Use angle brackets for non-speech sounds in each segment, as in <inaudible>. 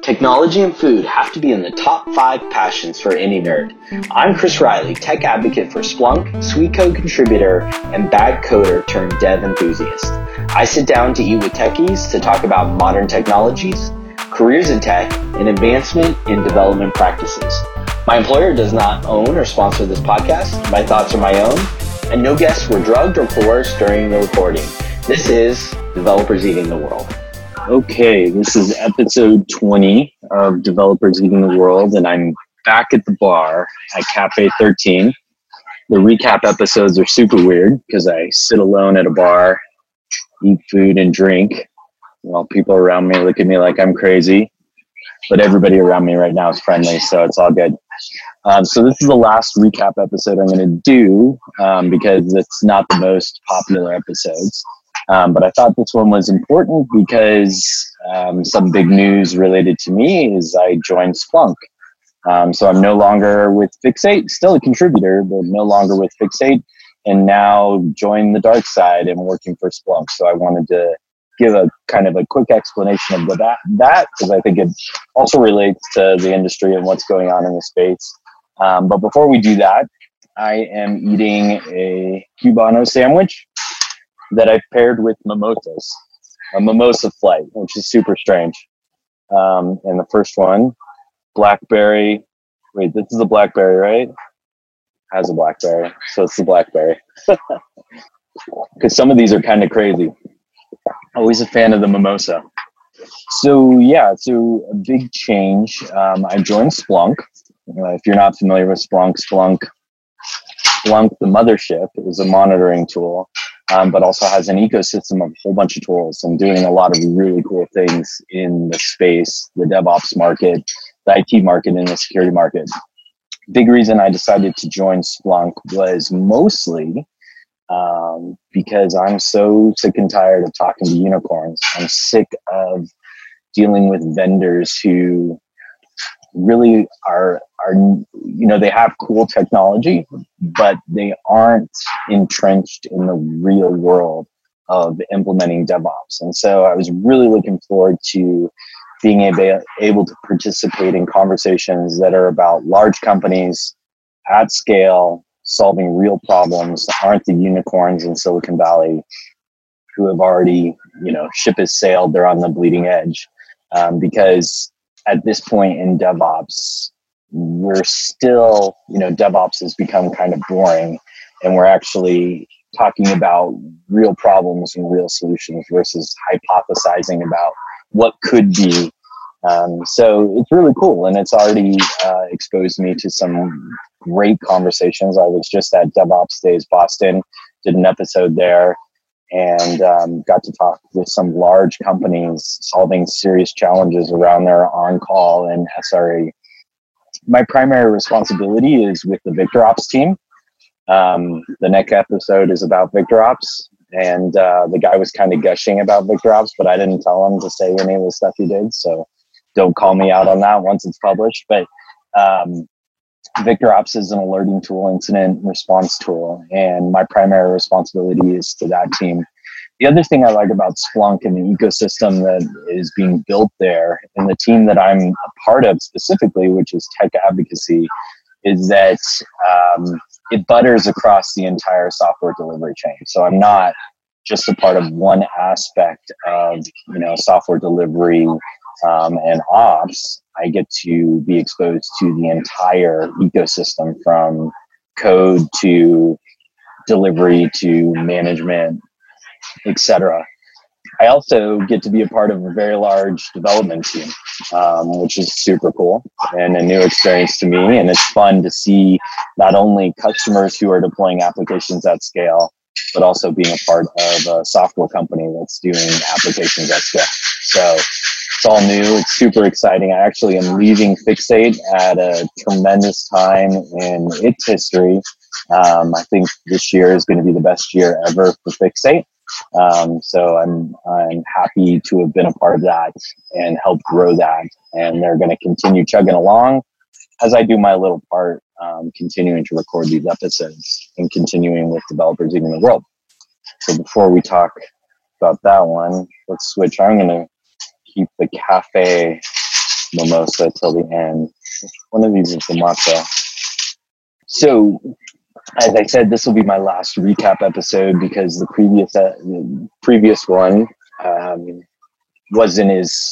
Technology and food have to be in the top five passions for any nerd. I'm Chris Riley, tech advocate for Splunk, Sweet Code contributor, and bad coder turned dev enthusiast. I sit down to eat with techies to talk about modern technologies, careers in tech, and advancement in development practices. My employer does not own or sponsor this podcast. My thoughts are my own, and no guests were drugged or coerced during the recording. This is Developers Eating the World. Okay, this is episode 20 of Developers Eating the World, and I'm back at the bar at Cafe 13. The recap episodes are super weird because I sit alone at a bar, eat food, and drink while people around me look at me like I'm crazy. But everybody around me right now is friendly, so it's all good. Um, so, this is the last recap episode I'm going to do um, because it's not the most popular episodes. Um, but I thought this one was important because um, some big news related to me is I joined Splunk. Um, so I'm no longer with Fixate, still a contributor, but no longer with Fixate, and now joined the dark side and working for Splunk. So I wanted to give a kind of a quick explanation of that that because I think it also relates to the industry and what's going on in the space. Um, but before we do that, I am eating a Cubano sandwich that I've paired with mimosas, a mimosa flight, which is super strange. Um, and the first one, blackberry. Wait, this is a blackberry, right? Has a blackberry, so it's the blackberry. <laughs> Because some of these are kind of crazy. Always a fan of the mimosa. So yeah, so a big change. Um, I joined Splunk. Uh, if you're not familiar with Splunk, Splunk, Splunk, the mothership, is a monitoring tool um, but also has an ecosystem of a whole bunch of tools and doing a lot of really cool things in the space, the DevOps market, the IT market, and the security market. Big reason I decided to join Splunk was mostly um, because I'm so sick and tired of talking to unicorns. I'm sick of dealing with vendors who really are are you know they have cool technology but they aren't entrenched in the real world of implementing devops. And so i was really looking forward to being able, able to participate in conversations that are about large companies at scale solving real problems aren't the unicorns in silicon valley who have already you know ship has sailed they're on the bleeding edge. Um, because at this point in DevOps, we're still, you know, DevOps has become kind of boring and we're actually talking about real problems and real solutions versus hypothesizing about what could be. Um, so it's really cool and it's already uh, exposed me to some great conversations. I was just at DevOps Days Boston, did an episode there and um, got to talk with some large companies solving serious challenges around their on-call and SRE. My primary responsibility is with the VictorOps team. Um, the next episode is about VictorOps, and uh, the guy was kind of gushing about VictorOps, but I didn't tell him to say any of the stuff he did, so don't call me out on that once it's published. But um, VictorOps is an alerting tool, incident response tool, and my primary responsibility is to that team. The other thing I like about Splunk and the ecosystem that is being built there, and the team that I'm a part of specifically, which is tech advocacy, is that um, it butters across the entire software delivery chain. So I'm not just a part of one aspect of you know software delivery um, and ops. I get to be exposed to the entire ecosystem from code to delivery to management, etc. I also get to be a part of a very large development team, um, which is super cool and a new experience to me. And it's fun to see not only customers who are deploying applications at scale, but also being a part of a software company that's doing applications at scale. So it's all new. It's super exciting. I actually am leaving Fixate at a tremendous time in its history. Um, I think this year is going to be the best year ever for Fixate. Um, so I'm I'm happy to have been a part of that and help grow that. And they're going to continue chugging along as I do my little part, um, continuing to record these episodes and continuing with developers eating the world. So before we talk about that one, let's switch. I'm going to keep the cafe mimosa till the end. One of these is the matcha. So, as I said, this will be my last recap episode because the previous uh, previous one um, wasn't as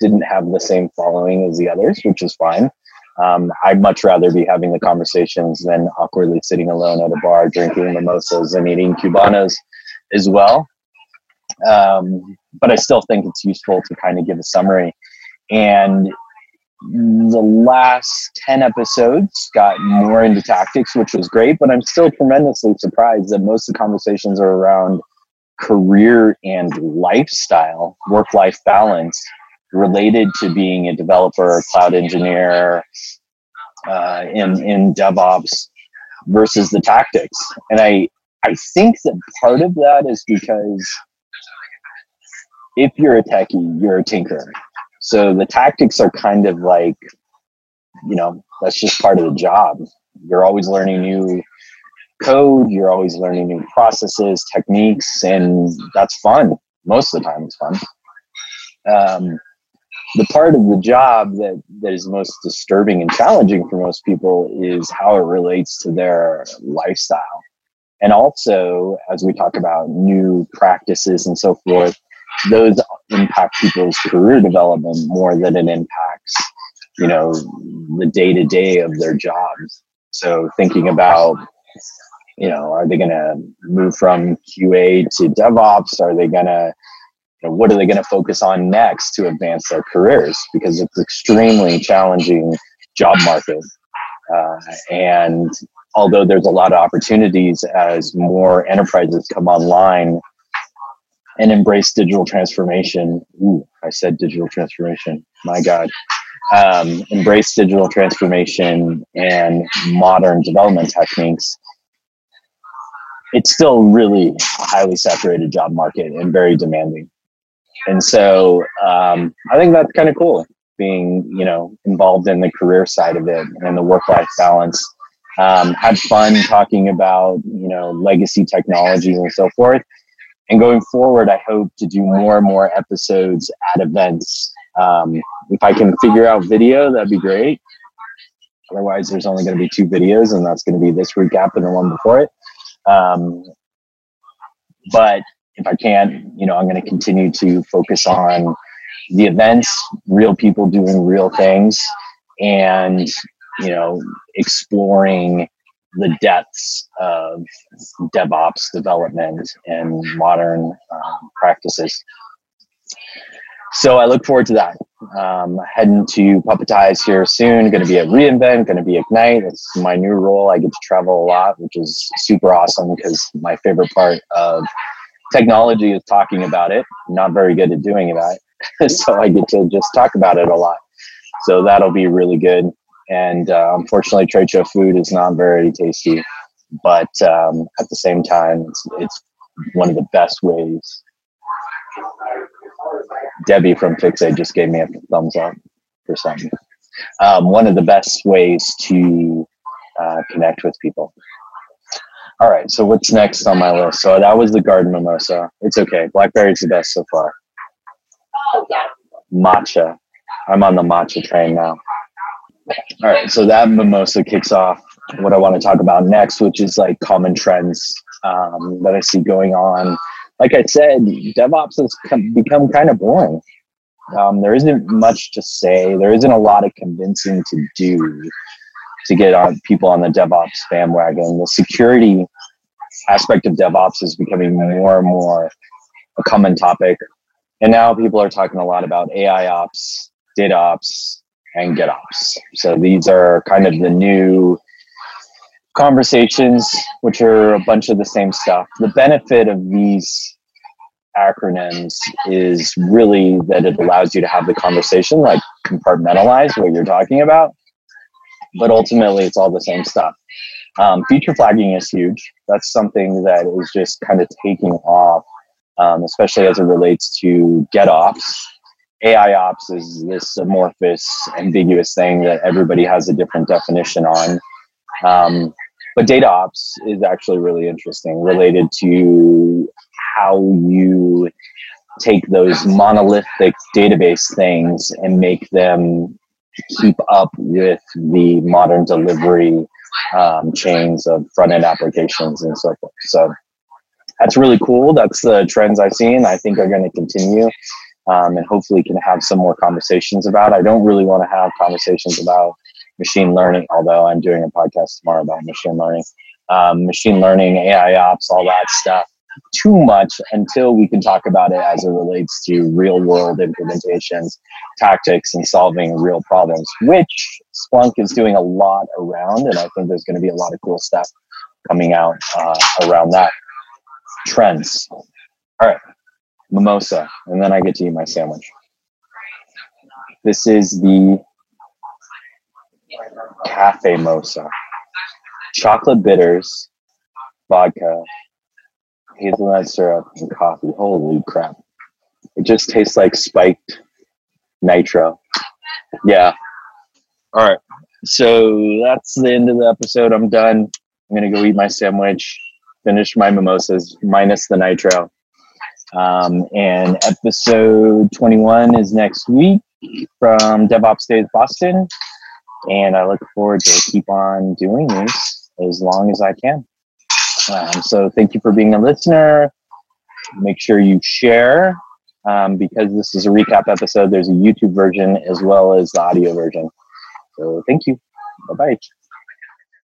didn't have the same following as the others, which is fine. Um, I'd much rather be having the conversations than awkwardly sitting alone at a bar drinking mimosas and eating cubanos as well. Um, but I still think it's useful to kind of give a summary. And the last 10 episodes got more into tactics, which was great, but I'm still tremendously surprised that most of the conversations are around career and lifestyle, work life balance related to being a developer, cloud engineer, uh, in in DevOps versus the tactics. And I I think that part of that is because if you're a techie, you're a tinker. So the tactics are kind of like, you know, that's just part of the job. You're always learning new code, you're always learning new processes, techniques, and that's fun. Most of the time, it's fun. Um, the part of the job that, that is most disturbing and challenging for most people is how it relates to their lifestyle. And also, as we talk about new practices and so forth, those impact people's career development more than it impacts, you know, the day to day of their jobs. So thinking about, you know, are they going to move from QA to DevOps? Are they going to know, what are they going to focus on next to advance their careers? Because it's extremely challenging job market. Uh, and although there's a lot of opportunities as more enterprises come online and embrace digital transformation, ooh, I said digital transformation, my God. Um, embrace digital transformation and modern development techniques, it's still really a highly saturated job market and very demanding and so um, I think that's kind of cool being you know involved in the career side of it and the work life balance. Um, had fun talking about you know legacy technologies and so forth. And going forward, I hope to do more and more episodes at events. Um, if I can figure out video, that'd be great. Otherwise, there's only going to be two videos, and that's going to be this recap and the one before it. Um, but if I can't, you know, I'm going to continue to focus on the events, real people doing real things, and you know, exploring the depths of DevOps development and modern um, practices. So I look forward to that. Um, heading to Puppetize here soon. Going to be at reInvent. Going to be Ignite. It's my new role. I get to travel a lot, which is super awesome because my favorite part of technology is talking about it. I'm not very good at doing that, <laughs> so I get to just talk about it a lot. So that'll be really good. And uh, unfortunately, trade show food is not very tasty, but um, at the same time, it's, it's one of the best ways. Debbie from Fixate just gave me a thumbs up for something. Um, one of the best ways to uh, connect with people. All right, so what's next on my list? So that was the garden mimosa. It's okay. Blackberry's the best so far. Matcha. I'm on the matcha train now. All right, so that mimosa kicks off what I want to talk about next, which is like common trends um, that I see going on. Like I said, DevOps has become kind of boring. Um, there isn't much to say. There isn't a lot of convincing to do to get on people on the DevOps bandwagon. The security aspect of DevOps is becoming more and more a common topic. And now people are talking a lot about AI ops, data ops, and GitOps. So these are kind of the new conversations, which are a bunch of the same stuff. The benefit of these acronyms is really that it allows you to have the conversation, like compartmentalize what you're talking about but ultimately it's all the same stuff. Um, feature flagging is huge. That's something that is just kind of taking off, um, especially as it relates to GitOps. AI ops is this amorphous, ambiguous thing that everybody has a different definition on. Um, but data ops is actually really interesting, related to how you take those monolithic database things and make them keep up with the modern delivery um, chains of front end applications and so forth. So that's really cool. That's the trends I've seen. I think are going to continue. Um, and hopefully can have some more conversations about. I don't really want to have conversations about machine learning, although I'm doing a podcast tomorrow about machine learning, um, machine learning, AI ops, all that stuff too much until we can talk about it as it relates to real world implementations, tactics, and solving real problems, which Splunk is doing a lot around. And I think there's going to be a lot of cool stuff coming out uh, around that. Trends. All right, mimosa. And then I get to eat my sandwich. This is the Cafe Mosa. Chocolate bitters, vodka, hazelnut syrup, and coffee. Holy crap. It just tastes like spiked nitro. Yeah. All right. So that's the end of the episode. I'm done. I'm going to go eat my sandwich, finish my mimosas, minus the nitro. Um, and episode 21 is next week from DevOps Days Boston. And I look forward to keep on doing this as long as I can. Um, so thank you for being a listener. Make sure you share um, because this is a recap episode. There's a YouTube version as well as the audio version. So thank you. Bye bye.